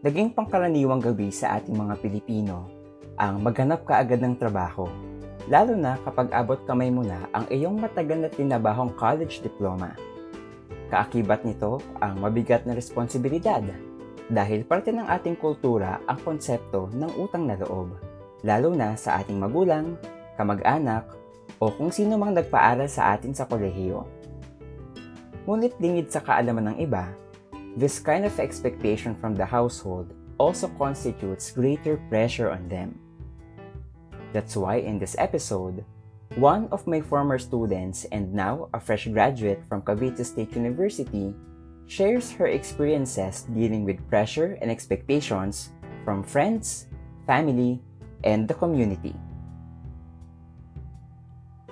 Naging pangkaraniwang gabi sa ating mga Pilipino ang maghanap kaagad ng trabaho, lalo na kapag abot kamay mo na ang iyong matagal na tinabahong college diploma. Kaakibat nito ang mabigat na responsibilidad dahil parte ng ating kultura ang konsepto ng utang na loob, lalo na sa ating magulang, kamag-anak, o kung sino mang nagpaaral sa atin sa kolehiyo. Ngunit lingid sa kaalaman ng iba, This kind of expectation from the household also constitutes greater pressure on them. That's why in this episode, one of my former students and now a fresh graduate from Cavite State University shares her experiences dealing with pressure and expectations from friends, family, and the community.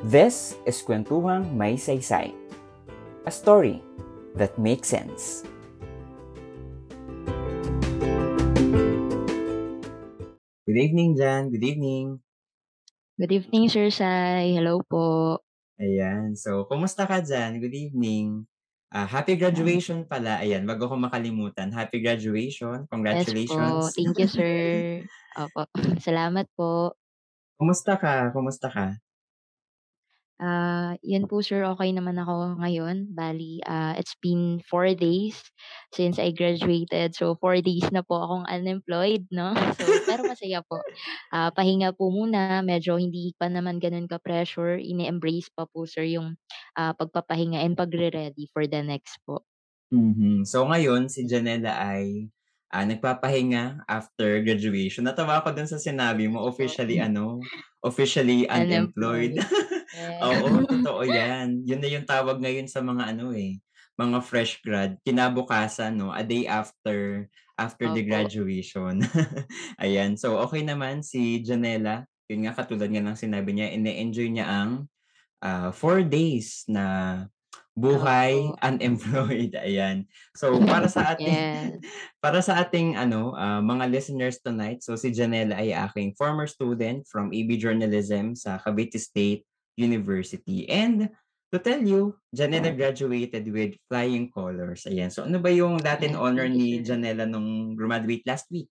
This is Kwentuhang May a story that makes sense. Good evening, Jan. Good evening. Good evening, Sir Sai. Hello po. Ayan. So, kumusta ka dyan? Good evening. Ah, happy graduation pala. Ayan, bago ko makalimutan. Happy graduation. Yes po. Congratulations. Thank you, sir. Opo. Salamat po. Kumusta ka? Kumusta ka? Ah, yun po, sir, okey naman ako ngayon. Bale, ah, it's been 4 days since I graduated. So, 4 days na po akong unemployed 'no. So, pero masaya po. Ah, pahinga po muna, medyo hindi pa naman gano'n ka-pressure. Ine-embrace pa po, sir, yung, ah, pagpapahinga and pagre-ready for the next po. Mhm. So, ngayon si Janella ay, ah, nagpapahinga after graduation. Natawa ako dun sa sinabi mo, Opo. officially ano, officially unemployed. Unemployed. Yes. Oo, totoo 'yan. Yun na yung tawag ngayon sa mga ano, eh, mga fresh grad. Kinabukasan 'no, a day after after the Opo. graduation. Ayan, so okey naman si Janella. Yun nga, katulad nga ng sinabi niya, ine-enjoy niya ang, ah, 4 days na buhay Opo. unemployed, ayan. So, para sa ating para sa ating ano, ah, mga listeners tonight, so si Janella ay aking former student from AB Journalism sa Cavite State University. And to tell you, Janella graduated with flying colors, ayan. So, ano ba yung Latin honor ni sir. Janella nung grumaduate last week?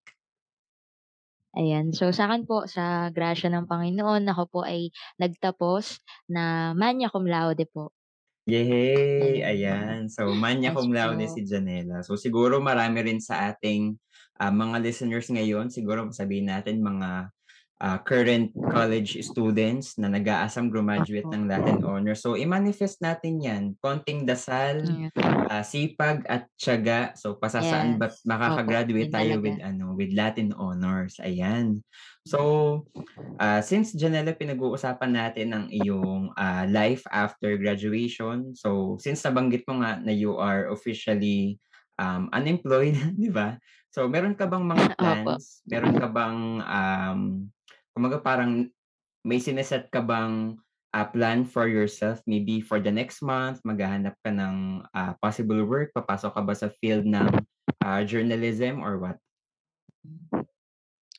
Ayan. So, sa'kin po, sa grasya ng Panginoon, ako po ay nagtapos na magna cum laude po. Yehey! Ayan. So, magna cum laude si Janella. So, siguro marami rin sa ating, ah, mga listeners ngayon, siguro sabihin natin mga, ah, current college students na nag-aasang grumaduate Opo. ng Latin honors. So, i-manifest natin 'yan, konting dasal, ah, sipag at tiyaga. So, pasasaan Yes. Opo, makaka-graduate tayo with ano, with Latin honors, ayan. So, ah, since Janella pinag-uusapan natin ang iyong, ah, life after graduation. So, since nabanggit mo nga na you are officially, um, unemployed, 'di ba? So, meron ka bang mga plans? Meron ka bang, um, kumbaga parang may sine-set ka bang, ah, plan for yourself? Maybe for the next month, maghahanap ka ng, ah, possible work, papasok ka ba sa field ng, ah, journalism or what?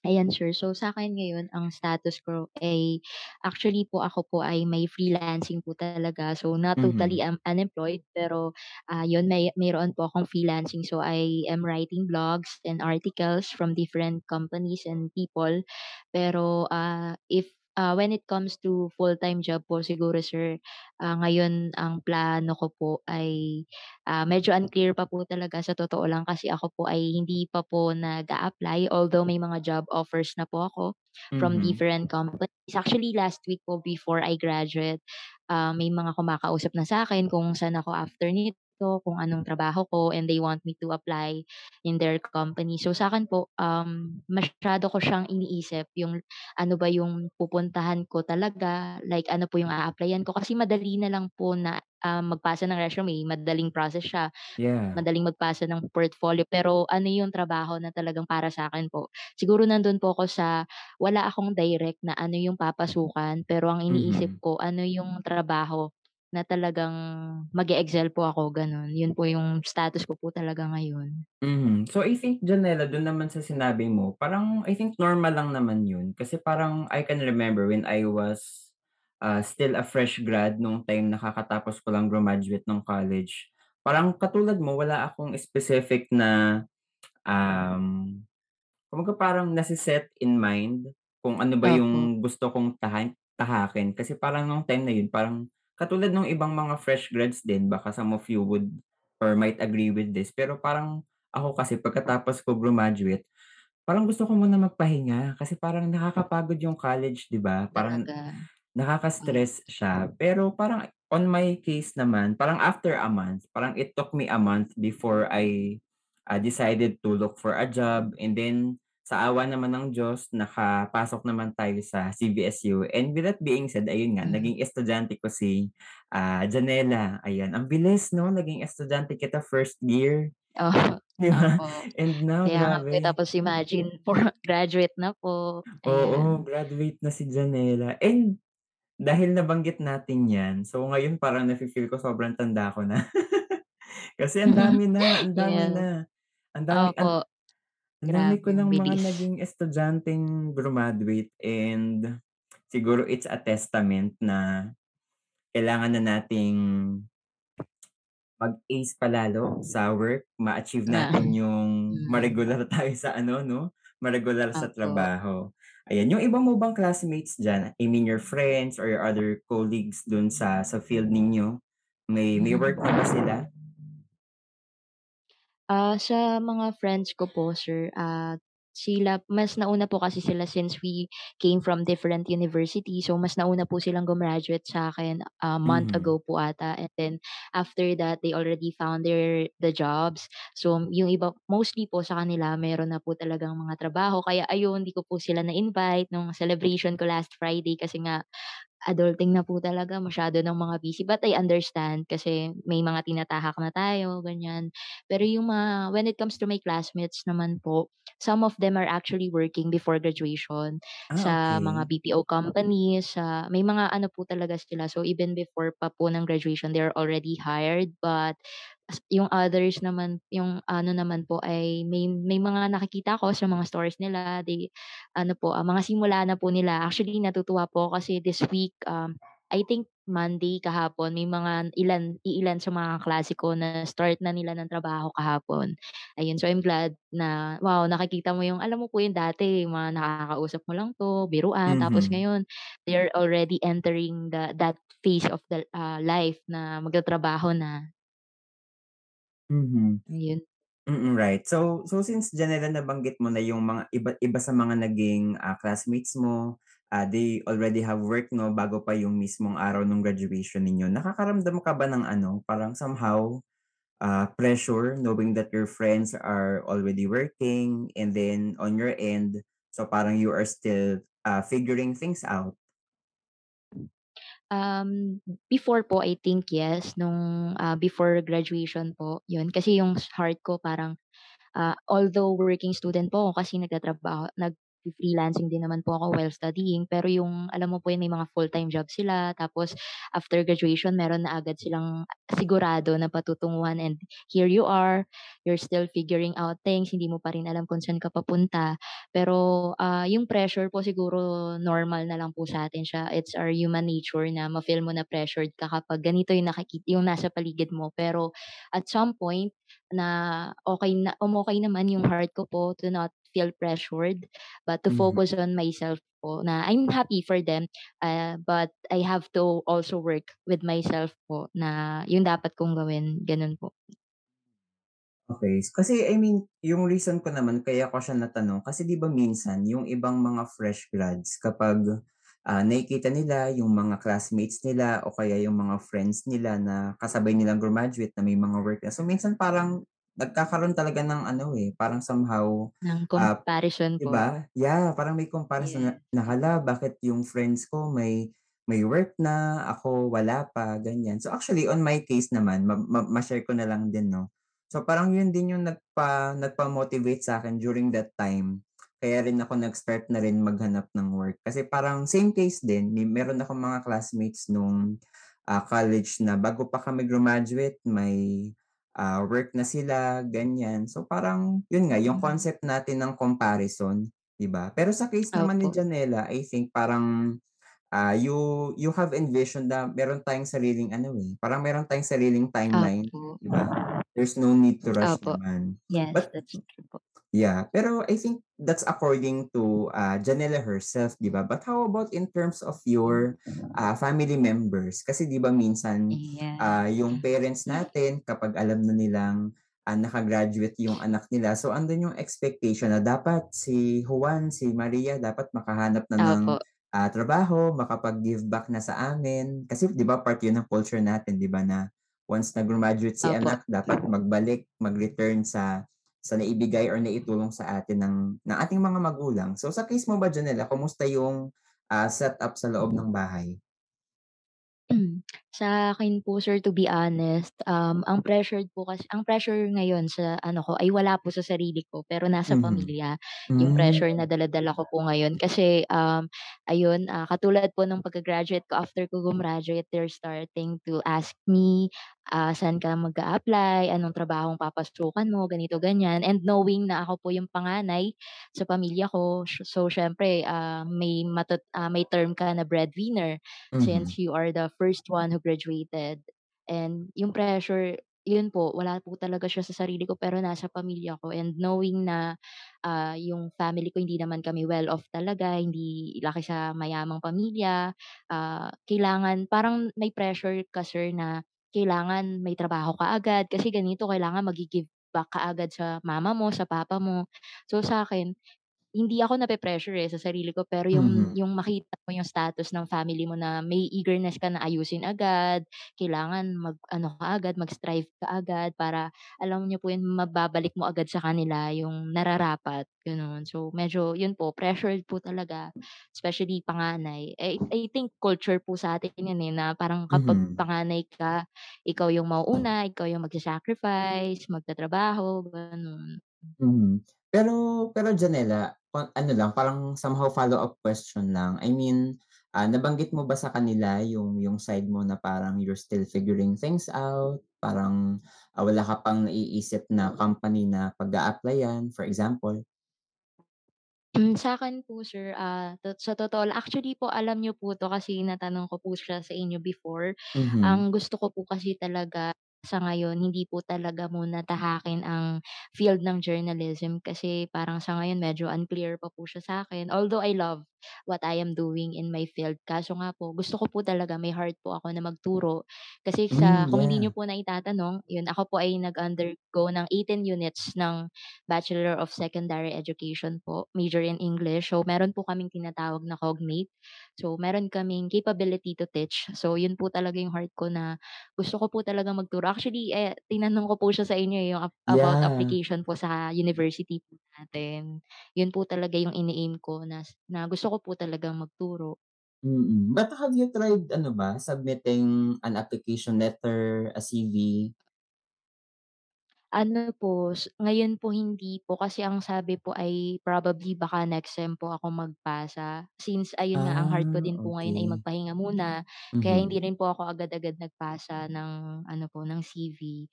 Ayan, sir. So, sa'kin ngayon ang status ko ay actually po ako po ay may freelancing po talaga. So, not totally Mhm. um, unemployed pero, ah, yun may mayroon po akong freelancing. So, I am writing blogs and articles from different companies and people. Pero, ah, if, ah, when it comes to full-time job po siguro, sir, ah, ngayon ang plano ko po ay, ah, medyo unclear pa po talaga sa totoo lang kasi ako po ay hindi pa po nag-a-apply although may mga job offers na po ako from Mhm. different companies. Actually, last week po before I graduate, ah, may mga kumakausap na sa'kin kung saan ako after nito, kung anong trabaho ko, and they want me to apply in their company. So, sa'kin po, um, masyado ko siyang iniisip yung ano ba yung pupuntahan ko talaga, like ano po yung a-applyan ko. Kasi madali na lang po na, ah, magpasa ng resume, madaling process siya, Yeah. madaling magpasa ng portfolio. Pero ano yung trabaho na talagang para sa'kin po, siguro nandun po ako sa wala akong direct na ano yung papasukan, pero ang iniisip Mhm. ko ano yung trabaho na talagang mag-e-excel po ako, gano'n. Yun po yung status ko po talaga ngayon. Mhm. So, I think Janella dun naman sa sinabi mo, parang I think normal lang naman yun. Kasi parang I can remember when I was, ah, still a fresh grad nung time na kakatapos ko lang grumaduate ng college. Parang katulad mo wala akong specific na, um Kumbaga parang nase-set in mind kung ano ba yung gusto kong tahan tahakin kasi parang nung time na yun parang katulad nung ibang mga fresh grads din baka some of you would or might agree with this, pero parang ako kasi pagkatapos ko grumaduate, parang gusto ko muna magpahinga kasi parang nakakapagod yung college 'di ba? Parang Talaga. Nakaka-stress siya. Pero parang on my case naman, parang after a month, parang it took me a month before I, ah, decided to look for a job and then sa awa naman ng Diyos nakapasok naman tayo sa CVSU and with that being said, ayun nga Mhm. naging estudyante ko si, ah, Janella, ayan. Ang bilis 'no, naging estudyante kita first year, Oo, 'di ba? And now Kaya nga grabe. tapos imagine for graduate na po, Oo, ayan. graduate na si Janella and dahil nabanggit natin 'yan, so ngayon parang nafi-feel ko sobrang tanda ko na. Kasi ang dami na, ang dami Yes. na. Ang dami Opo. Ang dami Grabe ko ng mga bilis. naging estudyanteng grumaduate and siguro it's a testament na kailangan na nating mag-ace pa lalo sa work, ma-achieve Na natin yung mm. ma-regular tayo sa ano 'no, ma-regular sa trabaho. Ayan, yung iba mo bang classmates diyan, I mean your friends or your other colleagues dun sa sa field ninyo, may may work na ba sila? Ah, sa mga friends ko po sir, ah, sila mas nauna po kasi sila since we came from different university. So, mas nauna po silang gumraduate sa'kin a month Mhm. ago po ata and then after that they already found their the jobs. So, yung iba mostly po sa kanila meron na po talagang mga trabaho kaya ayun, 'di ko po sila na-invite nung celebration ko last Friday kasi nga adulting na po talaga masyado ng mga busy. But I understand kasi may mga tinatahak na tayo, ganyan. Pero yung mga when it comes to my classmates naman po, some of them are actually working before graduation Ah, sa mga okey. BPO companies, sa may mga ano po talaga sila. So, even before pa po ng graduation they're already hired but yung others naman yung ano naman po ay may may mga nakikita ako sa mga stories nila, they ano po, ah, mga simula na po nila. Actually natutuwa po kasi this week, um, I think Monday kahapon may mga ilan iilan sa mga kaklase ko na start na nila ng trabaho kahapon. Ayun, so I'm glad na wow, nakikita mo yung alam mo po yung dati mga nakakausap mo lang 'to, biruan, tapos Mhm. ngayon they're already entering the that phase of the, ah, life na magtatrabaho na. Mhm. Ayun. Mm, right. So so since nila nabanggit mo na yung mga iba't iba sa mga naging, ah, classmates mo, ah, they already have work 'no, bago pa yung mismong araw nung graduation ninyo. Nakakaramdam ka ba ng ano, parang somehow, ah, pressure knowing that your friends are already working and then on your end, so parang you are still, ah, figuring things out? Um, before po I think yes, nung, ah, before graduation po, yun. Kasi yung heart ko parang Ah, although working student po ako kasi nagtatrabaho nagfi-freelancing din naman po ako while studying, pero yung alam mo po yun may mga full-time job sila tapos after graduation meron na agad silang sigurado na patutunguhan and here you are, you're still figuring out things, hindi mo pa rin alam kung saan ka papunta. Pero, ah, yung pressure po siguro normal na lang po sa'tin siya, it's our human nature na ma-feel mo na pressured ka kapag ganito yung nakiki yung nasa paligid mo. Pero at some point na okey na umokey naman yung heart ko po to not feel pressured, but to Mhm. focus on myself po na I'm happy for them, ah, but I have to also work with myself po na yung dapat kong gawin, gano'n po. Okey. Kasi I mean, yung reason ko naman kaya ko siya natanong kasi 'di ba minsan yung ibang mga fresh grads kapag, ah, nakikita nila yung mga classmates nila o kaya yung mga friends nila na kasabay nilang grumaduate na may mga work na. So minsan parang nagkakaroon talaga ng ano, eh, parang somehow, Ng ah comparison 'Di po. ba? Yeah, parang may comparison na Yes. na, "Hala, bakit yung friends ko may may work na, ako wala pa," ganyan. So, actually on my case naman ma ma ma-share ko na lang din 'no. So, parang yun din yung nagpa nagpa-motivate sa'kin during that time. Kaya rin ako nag-start na rin maghanap ng work. Kasi parang same case din, may meron akong mga classmates nung, ah, college na bago pa kami grumaduate may ah, work na sila, ganyan. So parang yun nga, yung Mhm. concept natin ng comparison, 'di ba? Pero sa case naman ni Opo. Janella, I think parang, ah, you you have envisioned na meron tayong sariling ano, eh, parang meron tayong sariling timeline, Opo. 'di ba? There's no need to rush Opo. naman. Yes, But that's true po. yeah, pero I think that's according to, ah, Janella herself, 'di ba? But how about in terms of your, ah, family members? Kasi 'di ba minsan, Ayan. ah, yung parents natin kapag alam na nilang, ah, naka-graduate yung anak nila, so andun yung expectation na dapat si Juan, si Maria dapat makahanap na ng, Opo. Ah, trabaho, makapag-give back na sa amin. Kasi 'di ba part yun ng culture natin 'di ba, na once na grumaduate si Opo. anak dapat magbalik, mag-return sa sa naibigay or naitulong sa atin ng ng ating mga magulang. So sa case mo ba Janella, kumusta yung, ah, setup sa loob ng bahay? Hmm, sa akin po sir to be honest, um, ang pressured po kasi ang pressure ngayon sa ano ko ay wala po sa sarili ko pero nasa Mhm. pamilya. Yung pressure na Hmm. dala-dala ko po ngayon kasi, um, ayun, ah, katulad po nung pagka-graduate ko after ko gumraduate they're starting to ask me, ah, "Saan ka mag-a-apply, anong trabahong papasukan mo?" Ganito, ganyan. And knowing na ako po yung panganay sa pamilya ko, so siyempre, ah, may matut ah, may term ka na breadwinner since Mhm. you are the first one who graduated. And yung pressure, yun po wala po talaga siya sa sarili ko pero nasa pamilya ko and knowing na, ah, yung family ko hindi naman kami well-off talaga, hindi laki sa mayamang pamilya, ah, kailangan parang may pressure ka sir na kailangan may trabaho ka agad kasi ganito kailangan maggi-give back ka agad sa mama mo, sa papa mo. So sa'kin, hindi ako nape-pressure, eh, sa sarili ko pero yung Mhm. yung makita mo yung status ng family mo na may eagerness ka na ayusin agad, kailangan mag-ano ka agad, mag-strive ka agad para alam niyo po yun, mababalik mo agad sa kanila yung nararapat, gano'n. So medyo yun po, pressured po talaga, especially panganay. I I think culture po sa atin yun, eh, na parang kapag Mhm. panganay ka, ikaw yung mauuna, ikaw yung magsa-sacrifice, magtatrabaho, gano'n. Mhm. Pero pero Janella, pa ano lang, parang somehow follow-up question lang. I mean, ah, nabanggit mo ba sa kanila yung yung side mo na parang you're still figuring things out, parang, ah, wala ka pang naiisip na company na pag-a-applyan, for example? Hmm, sa'kin po sir, ah, to sa totoo actually po alam niyo po 'to kasi natanong ko po siya sa inyo before. Mhm. Ang gusto ko po kasi talaga sa ngayon hindi po talaga muna tahakin ang field ng journalism kasi parang sa ngayon medyo unclear pa po siya sa'kin. Although I love what I am doing in my field, kaso nga po gusto ko po talaga may heart po ako na magturo. Kasi sa Hmm, kung hindi yeah. niyo po naitatanong, yun ako po ay nag-undergo ng 18 units ng Bachelor of Secondary Education po, major in English. So meron po kaming tinatawag na cognate. So meron kaming capability to teach. So yun po talaga yung heart ko na gusto ko po talagang magturo. Actually, eh, tinanong ko po siya sa inyo, eh, yung ap about Yeah. application po sa university po natin. Yun po talaga yung ini-aim ko na na gusto ko po talagang magturo. Mm, but have you tried ano ba, submitting an application letter, a CV? Ano po, ngayon po hindi po kasi ang sabi po ay probably baka next sem po ako magpasa. Since ayun nga, ang heart ko Ah, din po ngayon ay magpahinga muna, kaya hindi rin po ako agad-agad nagpasa ng ano po, ng CV.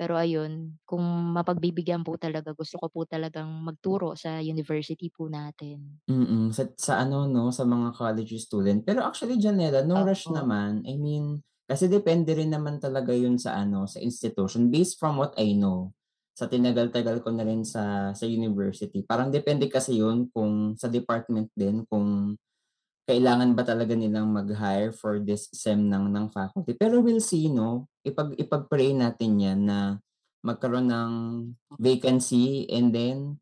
Pero ayun, kung mapagbibigyan po talaga, gusto ko po talagang magturo sa university po natin. Mm, sa sa ano 'no, sa mga college student. Pero actually Janella, no rush Opo. naman. I mean, kasi depende rin naman talaga yun sa ano, sa institution. Based from what I know, sa tinagal-tagal ko na rin sa sa university, parang depende kasi yun kung sa department din kung kailangan ba talaga nilang mag-hire for this sem ng ng faculty. Pero we'll see 'no, ipag ipag-pray natin 'yan na magkaroon ng vacancy and then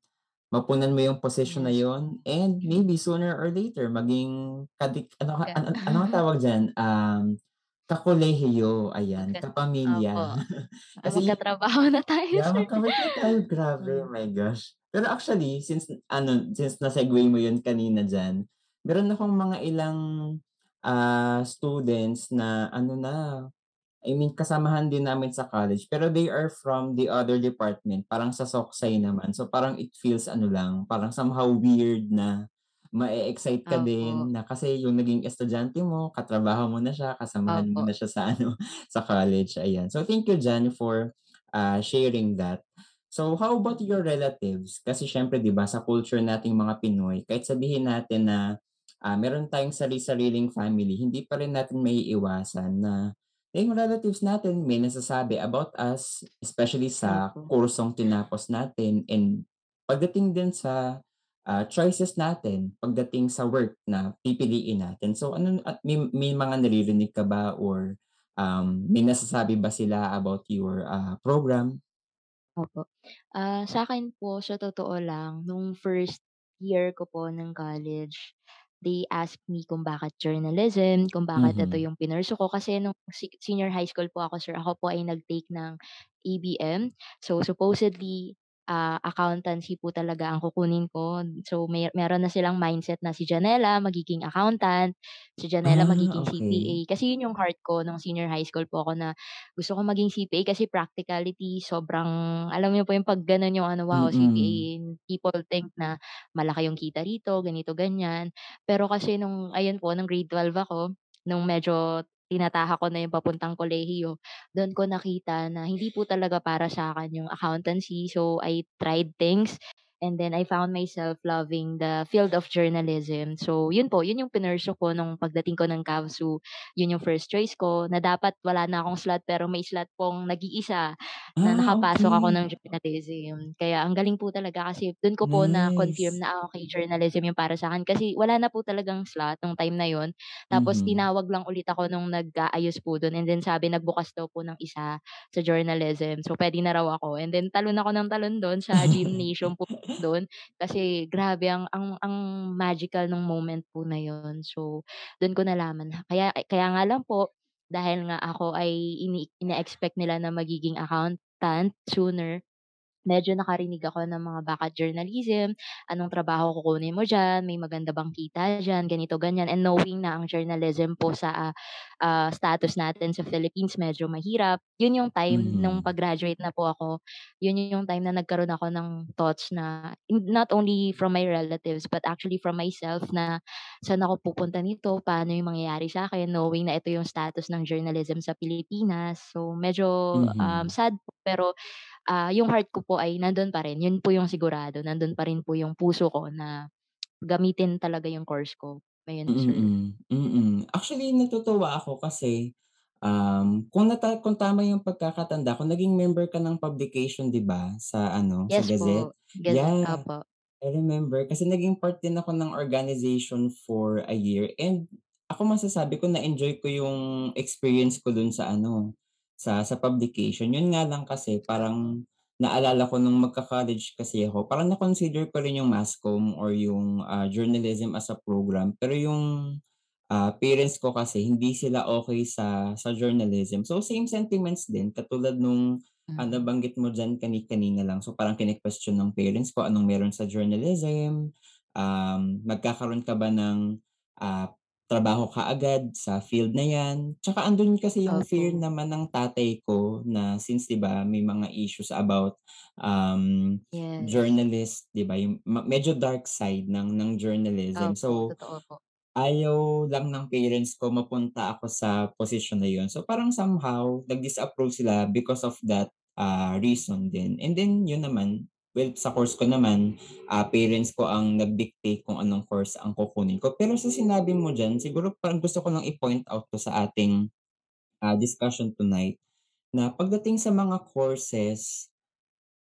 mapunan mo yung posisyon na yun po. and maybe sooner or later maging kadik ano Ka ano ano tawag diyan, um, kakolehiyo, ayan, opo. kapamilya. Ah, Kasi magkatrabaho na tayo yeah, na tayo, grabe, oh my gosh. Pero actually since ano, since na-segue mo yun kanina diyan, meron akong mga ilang, ah, students na ano na, I mean kasamahan din namin sa college pero they are from the other department, parang sa SOCSAI naman. So parang it feels ano lang, parang somehow weird na ma-e-excite ka Opo. din na kasi yung naging estudyante mo, katrabaho mo na siya, kasamahan mo Opo. na siya sa ano, sa college, ayan. So thank you Jan for, ah, sharing that. So how about your relatives? Kasi siyempre 'di ba sa culture nating mga Pinoy, kahit sabihin natin na ah, meron tayong sari-sariling family, hindi pa rin natin maiiwasan na yung relatives natin may nasasabi about us, especially sa kursong tinapos natin and pagdating din sa, ah, choices natin pagdating sa work na pipiliin natin. So ano at may may mga naririnig ka ba or, um, may nasasabi ba sila about your, ah, program? Opo. Ah, sa'kin po sa totoo lang nung first year ko po ng college, they asked me kung bakit journalism, kung bakit ito Mhm. yung pinursue ko. Kasi nung senior high school po ako sir, ako po ay nag-take ng ABM. So supposedly, ah, accountancy po talaga ang kukunin ko. So may meron na silang mindset na si Janella magiging accountant, si Janella Ah, magiging CPA. Kasi yun yung heart ko nung senior high school po ako na gusto ko maging CPA kasi practicality sobrang alam niyo po yung 'pag gano'n yung ano, wow CPA Mm. people think na malaki yung kita rito, ganito, ganyan. Pero kasi nung ayun po nung grade 12 ako, nung medyo tinatahak ko na yung papuntang kolehiyo, dun ko nakita na hindi po talaga para sa'kin yung accountancy. So, I tried things and then I found myself loving the field of journalism. So, yun po, yun yung pinursue ko nung pagdating ko ng KAVSU. Yun yung first choice ko na dapat wala na akong slot pero may slot pong nag-iisa na Ah, nakapasok ako ng journalism. Kaya ang galing po talaga kasi dun ko po Nice. na, ah, okey journalism yung para sa'kin kasi wala na po talagang slot nung time na yun. Tapos Mhm. tinawag lang ulit ako nung nag-aayos po dun and then sabi nagbukas daw po ng isa sa journalism. So, puwede na raw ako and then talon ako ng talon dun sa gymnasium po dun kasi grabe ang ang ang magical nung moment po na yun. So, dun ko nalaman na kaya kaya nga lang po dahil nga ako ay ini ine-expect nila na magiging accountant sooner, medyo nakarinig ako ng mga baka journalism, anong trabaho kukunin mo diyan, may maganda bang kita diyan, ganito, ganyan. And knowing na ang journalism po sa, ah, ah, status natin sa Philippines medyo mahirap, yun yung time nung Mhm. pag-graduate na po ako, yun yung time na nagkaroon ako ng thoughts na not only from my relatives but actually from myself na saan ako pupunta nito, paano yung mangyayari sa'kin knowing na ito yung status ng journalism sa Pilipinas. So, medyo, um, Mhm. sad po pero, ah, yung heart ko po ay nandun pa rin. Yun po yung sigurado, nandun pa rin po yung puso ko na gamitin talaga yung course ko. Ayun, sir. Mm, mm. Actually natutuwa ako kasi, um, kung nata kung tama yung pagkakatanda ko naging member ka ng publication 'di ba sa ano, sa Yes Gazette? po, Gazette, Yeah, opo. I remember kasi naging part din ako ng organization for a year and ako masasabi ko na-enjoy ko yung experience ko dun sa ano, sa sa publication. Yun nga lang kasi parang naalala ko nung magka-college kasi ako, parang na-consider ko rin yung mass comm or yung, ah, journalism as a program pero yung, ah, parents ko kasi hindi sila okey sa sa journalism. So, same sentiments din katulad nung, ah, Mm. nabanggit mo diyan kani-kanina lang. So, parang kine-question ng parents ko anong meron sa journalism, um, magkakaroon ka ba ng, ah, trabaho kaagad sa field na 'yan. Tsaka andun kasi yung fear Opo. naman ng tatay ko na since 'di ba may mga issues about, um, Yes. journalist 'di ba yung medyo dark side ng ng journalism. Opo, So, ayaw lang ng parents ko mapunta ako sa posisyon na yun. So, parang somehow nag-disapprove sila because of that, ah, reason din and then yun naman, well sa course ko naman, ah, parents ko ang nag-dictate kung anong course ang kukunin ko. Pero sa sinabi mo diyan siguro parang gusto ko lang i-point out 'to sa ating, ah, discussion tonight na pagdating sa mga courses,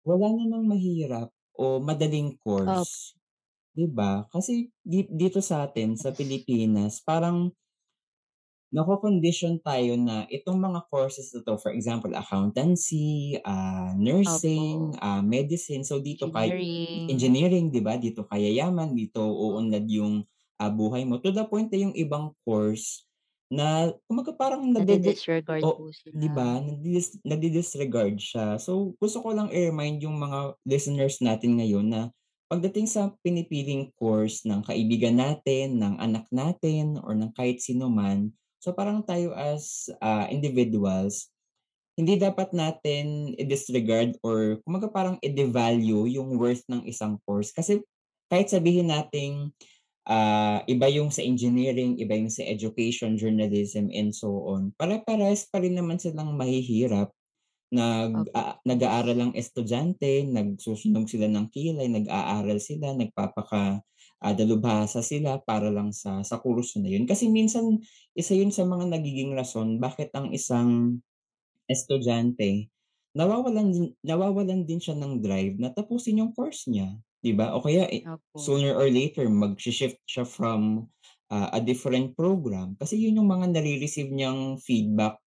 wala namang mahirap o madaling course, 'di ba? Kasi di dito sa Yes. Pilipinas parang nakokondisyon tayo na itong mga courses na 'to, for example, accountancy, ah, nursing, Opo. ah, medicine, so dito kay Engineering. engineering 'di ba, dito ka yayaman, dito uunlad yung, ah, buhay mo. To the point na yung ibang course na kumbaga parang Nadi-disregard o po 'di ba, nadidis nadi-disregard siya. So, gusto ko lang i-remind yung mga listeners natin ngayon na pagdating sa pinipiling course ng kaibigan natin, ng anak natin, or ng kahit sino man, so parang tayo as, ah, individuals, hindi dapat natin i-disregard or kumbaga parang i-devalue yung worth ng isang course. Kasi kahit sabihin nating, ah, iba yung sa engineering, iba yung sa education, journalism, and so on, pare-parehas pa rin naman silang mahihirap. Nag a yes. nag-aaral ang estudyante, nagsusunog sila ng kilay, nag-aaral sila, nagpapaka ah, dalubhasa sila para lang sa sa kurso na yun. Kasi minsan isa yun sa mga nagiging rason bakit ang isang estudyante nawawalan din nawawalan din siya ng drive na tapusin yung course niya, 'di ba? O kaya, eh, sooner or later magshi-shift siya from, ah, a different program kasi yun yung mga nare-receive niyang feedback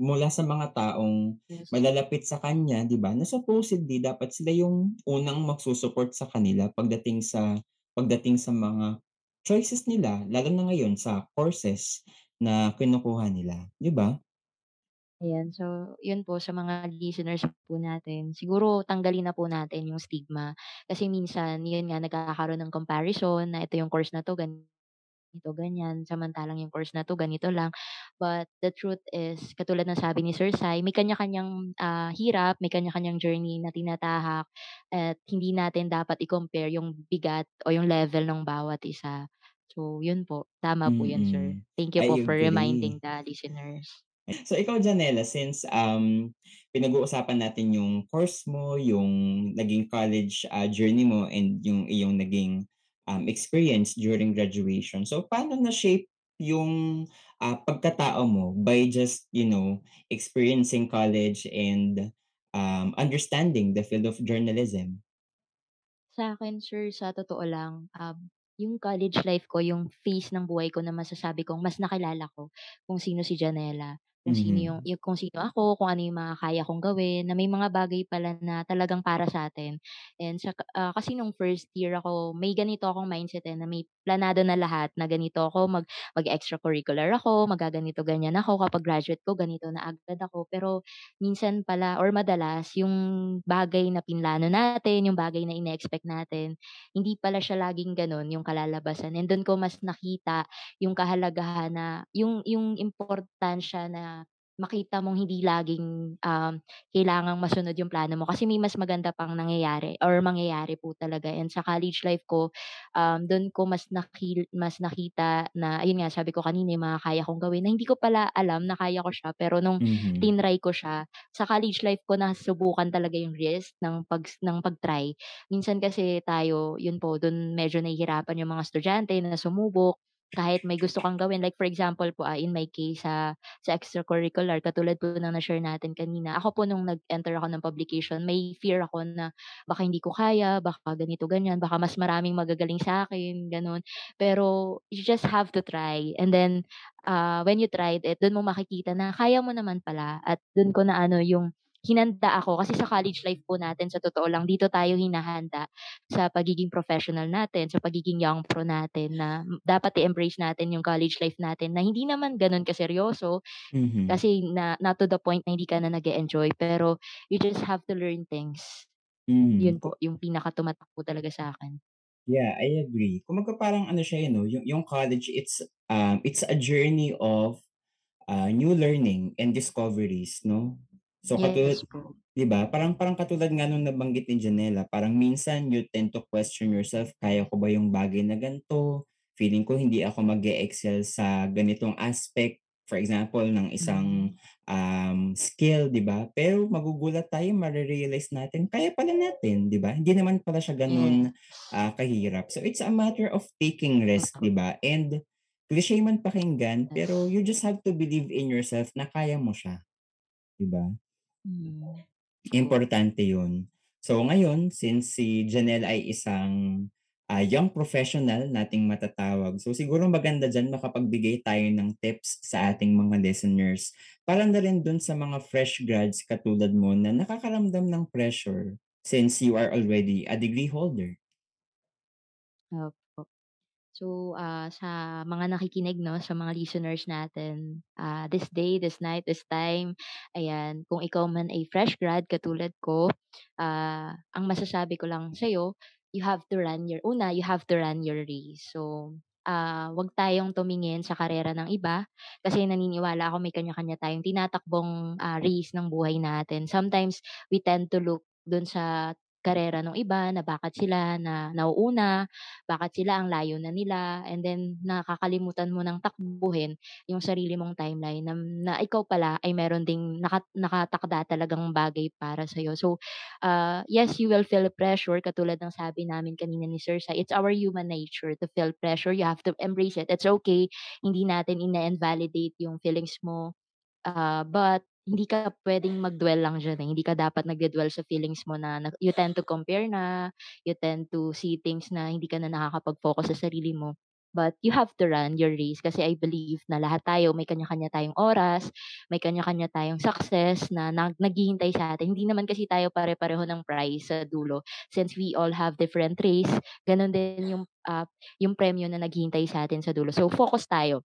mula sa mga taong Yes. malalapit sa kanya, 'di ba, na supposedly dapat sila yung unang magsu-support sa kanila pagdating sa pagdating sa mga choices nila lalo na ngayon sa courses na kinukuha nila, 'di ba? Ayan, so yun po sa mga listeners po natin, siguro tanggalin na po natin yung stigma. Kasi minsan yun nga nagkakaroon ng comparison na ito yung course na 'to ganito, ganyan, samantalang yung course na 'to ganito lang. But the truth is katulad ng sabi ni Sir Sai, may kanya-kanyang, ah, hirap, may kanya-kanyang journey na tinatahak at hindi natin dapat i-compare yung bigat o yung level ng bawat isa. So yun po, tama po yun Sir. Thank you po I for agree. reminding the listeners. So ikaw Janella, since, um, pinag-uusapan natin yung course mo, yung naging college, ah, journey mo and yung iyong naging, um, experience during graduation. So paano na-shape yung, ah, pagkatao mo by just, you know, experiencing college and, um, understanding the field of journalism? Sa'kin sir, sa totoo lang, um, yung college life ko, yung phase ng buhay ko na masasabi kong mas nakilala ko kung sino si Janella, kung sino yung Mhm. yung kung sino ako, kung ano yung mga kaya kong gawin, na may mga bagay pala na talagang para sa'tin. And saka ah, kasi nung first year ako, may ganito akong mindset, eh, na may planado na lahat na ganito ako, mag mag-e-extracurricular ako, maggaganito ganyan ako, kapag graduate ko ganito na agad ako. Pero minsan pala or madalas yung bagay na plinano natin, yung bagay na ine-expect natin, hindi pala siya laging gano'n yung kalalabasan and do'n ko mas nakita yung kahalagahan na yung yung importansya na makita mong hindi laging, um, kailangang masunod yung plano mo kasi may mas maganda pang nangyayari or mangyayari po talaga and sa college life ko, um, do'n ko mas nakil mas nakita na ayun nga sabi ko kanina yung mga kaya kong gawin na hindi ko pala alam na kaya ko siya pero nung Mhm. tinry ko siya, sa college life ko nasubukan talaga yung risk ng pag ng pag-try. Minsan kasi tayo, yun po, dun medyo nahihirapan yung mga estudyante na sumubok kahit may gusto kang gawin. Like for example po, ah, in my case sa sa extracurricular katulad po ng na-share natin kanina. Ako po nung nag-enter ako ng publication, may fear ako na baka hindi ko kaya, baka ganito ganyan, baka mas maraming magagaling sa'kin, gano'n. Pero you just have to try and then ah, when you tried it, dun mo makikita na kaya mo naman pala at dun ko na ano yung hinanda ako kasi sa college life po natin sa totoo lang dito tayo hinahanda sa pagiging professional natin, sa pagiging young pro natin na dapat i-embrace natin yung college life natin na hindi naman ganun kaseryoso Mhm. kasi na not to the point na hindi ka na nag enjoy pero you just have to learn things. Mhm. Yun po yung pinakatumatak po talaga sa'kin. Yeah, I agree. Kumbaga parang ano siya, eh, 'no, yung yung college it's, um, it's a journey of, ah, new learning and discoveries 'no? So katulad Yes po. 'di ba, parang parang katulad nga nung nabanggit ni Janela, parang minsan you tend to question yourself, "Kaya ko ba yung bagay na gan'to? Feeling ko hindi ako mag-e-excel sa ganitong aspect." For example, ng Mm. isang, um, skill 'di ba? Pero magugulat tayo mare-realize natin kaya pala natin 'di ba? Hindi naman pala siya gano'n Yes. ah, kahirap. So it's a matter of taking risk. 'di ba? And cliche man pakinggan, pero you just have to believe in yourself na kaya mo siya, 'di ba? Mm. Importante 'yun. So ngayon, since si Janelle ay isang, ah, young professional nating matatawag, so siguro maganda diyan makapagbigay tayo ng tips sa ating mga listeners para na rin dun sa mga fresh grads katulad mo na nakakaramdam ng pressure since you are already a degree holder. Opo. So, ah, sa mga nakikinig 'no, sa mga listeners natin, ah, this day, this night, this time, ayan, kung ikaw man ay fresh grad katulad ko, ah, ang masasabi ko lang sa'yo, you have to run your una, you have to run your race. So, ah, 'wag tayong tumingin sa karera ng iba, kasi naniniwala ako may kanya-kanya tayong tinatakbong, ah, race ng buhay natin. Sometimes we tend to look dun sa karera nung iba na bakit sila na nauuna, bakit sila ang layo na nila, and then nakakalimutan mo ng takbuhin yung sarili mong timeline na na ikaw pala ay meron ding naka nakatakda talagang bagay para sa'yo. So, ah, yes, you will feel pressure katulad ng sabi namin kanina ni Sir Sai, it's our human nature to feel pressure, you have to embrace it. It's okay, hindi natin ine-invalidate yung feelings mo, ah, but hindi ka puwedeng mag-dwell lang diyan, eh, hindi ka dapat nagde-dwell sa feelings mo na nag you tend to compare na, you tend to see things na hindi ka na nakakapag-focus sa sarili mo. But you have to run your race kasi I believe na lahat tayo may kanya-kanya tayong oras, may kanya-kanya tayong success na nag naghihintay sa atin. Hindi naman kasi tayo pare-pareho ng prize sa dulo. Since we all have different race, gano'n din yung, ah, yung premyo na naghihintay sa atin sa dulo. So, focus tayo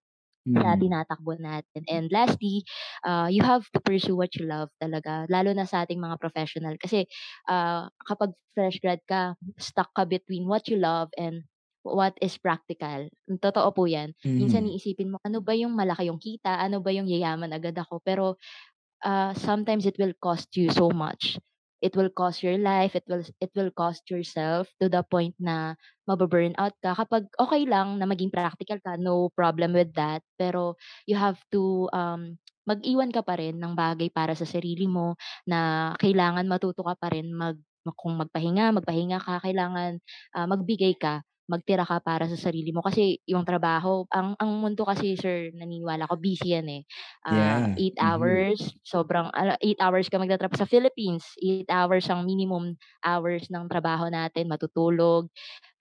sa Mm. tinatakbo natin. And lastly, ah, you have to pursue what you love talaga, lalo na sa ating mga professional. Kasi, ah, kapag fresh grad ka, stuck ka between what you love and what is practical. Totoo po 'yan. Minsan Mhm. iisipin mo, "Ano ba yung malaki yung kita? Ano ba yung yayaman agad ako?" Pero uh, sometimes it will cost you so much. It will cost your life, it will it will cost yourself to the point na mabu-burnout ka. Kapag okay lang na maging practical ka, no problem with that. Pero you have to, um, mag-iwan ka pa rin ng bagay para sa sarili mo na kailangan matuto ka pa rin mag kung magpahinga, magpahinga ka. Kailangan, ah, magbigay ka, magtira ka para sa sarili mo. Kasi yung trabaho ang ang mundo kasi sir naniniwala ako busy yan, eh ah, Yeah. 8 Mhm. hours, sobrang ala 8 hours ka magtatrabaho sa Philippines, 8 hours ang minimum hours ng trabaho natin, matutulog,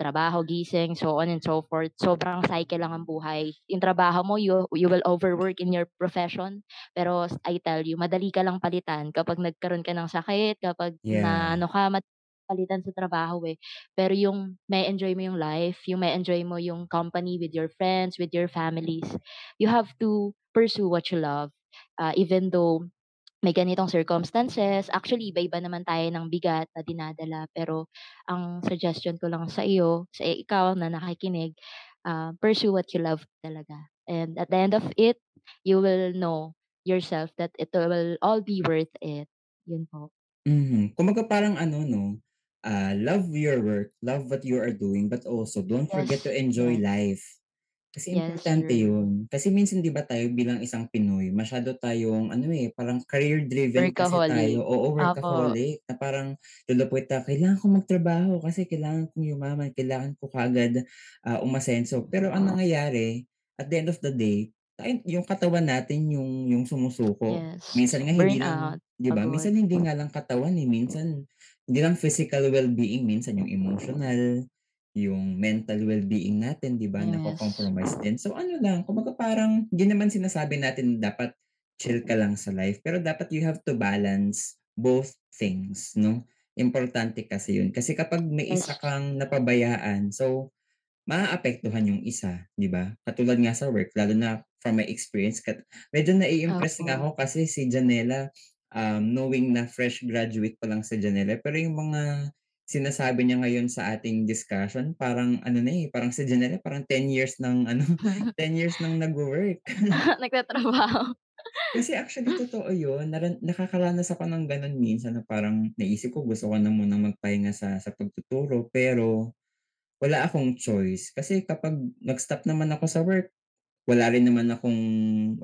trabaho, gising, so on and so forth. Sobrang cycle lang ang buhay. Yung trabaho mo, you you will overwork in your profession, pero I tell you, madali ka lang palitan kapag nagkaroon ka ng sakit, kapag na Yeah. ano ka, palitan sa trabaho eh. Pero yung may enjoy mo yung life, yung may enjoy mo yung company with your friends, with your families, you have to pursue what you love. Ah, even though may ganitong circumstances, actually iba-iba naman tayo ng bigat na dinadala, pero ang suggestion ko lang sa iyo, sa ikaw na nakikinig, ah, pursue what you love talaga. And at the end of it, you will know yourself that it will all be worth it. Yun po. Mhm. Kumbaga parang ano 'no, ah, love your work, love what you are doing, but also don't forget to Yes, enjoy yes. life. Kasi Yes, importante sir. yun. Kasi minsan 'di ba tayo bilang isang Pinoy masyado tayong ano, eh, parang career driven kasi tayo, oo, workaholic na parang point na kailangan kong magtrabaho kasi kailangan kong yumaman, kailangan ko kaagad, ah, umasenso. Pero ang nangyayari, at the end of the day, tayo yung katawan natin yung yung sumusuko. Yes. Minsan nga hindi lang Burnout, 'di ba, minsan hindi nga lang katawan, eh, minsan hindi lang physical well-being, minsan yung emotional, yung mental well-being natin 'di ba Yes. nako-compromise din. So ano lang, kumbaga parang hindi naman sinasabi natin dapat chill ka lang sa life, pero dapat you have to balance both things 'no. Importante kasi yun. Kasi kapag may isa kang napabayaan, so maaapektuhan yung isa, 'di ba? Katulad nga sa work lalo na from my experience kat medyo nai-impress nga Opo. ako kasi si Janela, um, knowing na fresh graduate pa lang si Janela, pero yung mga sinasabi niya ngayon sa ating discussion parang ano na, eh, parang si Janela parang ten years ng ano, ten years ng nagwo-work. Nagtatrabaho. Kasi actually totoo yun, naran nakakaranas ako ng gano'n minsan na parang naisip ko gusto ko na munang magpahinga sa sa pagtuturo pero wala akong choice. Kasi kapag nag-stop naman ako sa work, wala rin naman akong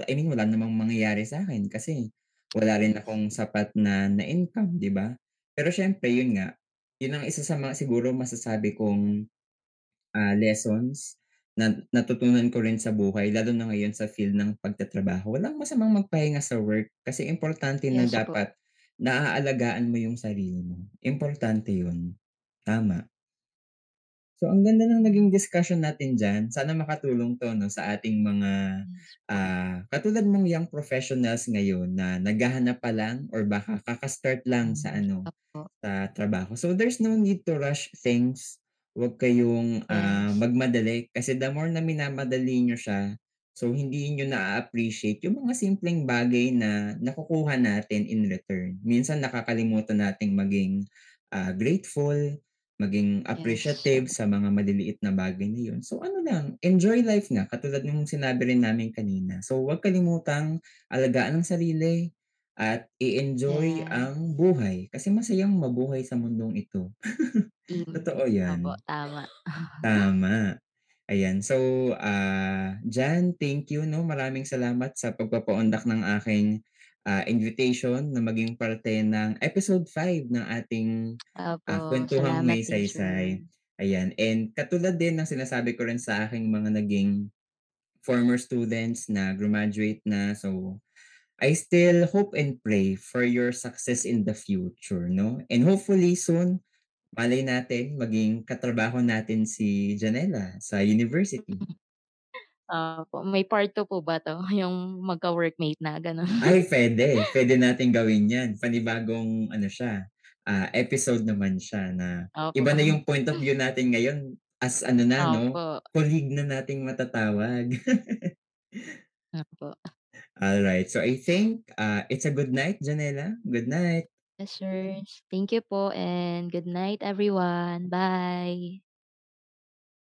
I mean wala namang mangyayari sa'kin kasi wala rin akong sapat na na income, 'di ba? Pero siyempre yun nga, yun ang isa sa mga siguro masasabi kong, ah, lessons na natutunan ko rin sa buhay lalo na ngayon sa field ng pagtatrabaho. Walang masamang magpahinga sa work kasi importante na Yes po. dapat naaalagaan mo yung sarili mo, importante yun, tama. So, ang ganda ng naging discussion natin diyan. Sana makatulong 'to 'no, sa ating mga, ah, katulad mong young professionals ngayon na naghahanap pa lang or baka kaka-start lang sa Hmm, ano, sa trabaho. So, there's no need to rush things. Huwag kayong, Yes. magmadali kasi the more na minamadali niyo siya, so hindi niyo naa-appreciate yung mga simpleng bagay na nakukuha natin in return. Minsan nakakalimutan nating maging, ah, grateful, maging Yes. appreciative sa mga maliliit na bagay na yun. So ano lang, enjoy life nga katulad nung sinabi rin namin kanina. So, huwag kalimutang alagaan ang sarili, at i-enjoy Yes. ang buhay kasi masayang mabuhay sa mundong ito. Mm, Totoo 'yan. tama. Tama. Ayan, so, ah, diyan thank you 'no, maraming salamat sa pagpapaunlak ng aking, ah, invitation na maging parte ng episode 5 ng ating, Opo, kuwentuhang salamat may saysay. Ayan, and katulad din ng sinasabi ko rin sa aking mga naging former students na grumaduate na, so I still hope and pray for your success in the future 'no, and hopefully soon, malay natin maging katrabaho natin si Janella sa university. Opo, may part 2 po ba 'to, yung magka-workmate na gano'n? Ay puwede, puwede nating gawin 'yan. Panibagong ano siya, ah, episode naman siya na Opo. iba na yung point of view natin ngayon as ano na 'no, Opo. colleague na nating matatawag. Opo. Alright, so I think, ah, it's a good night, Janella. Good night. Yes sir, thank you po and good night everyone. Bye.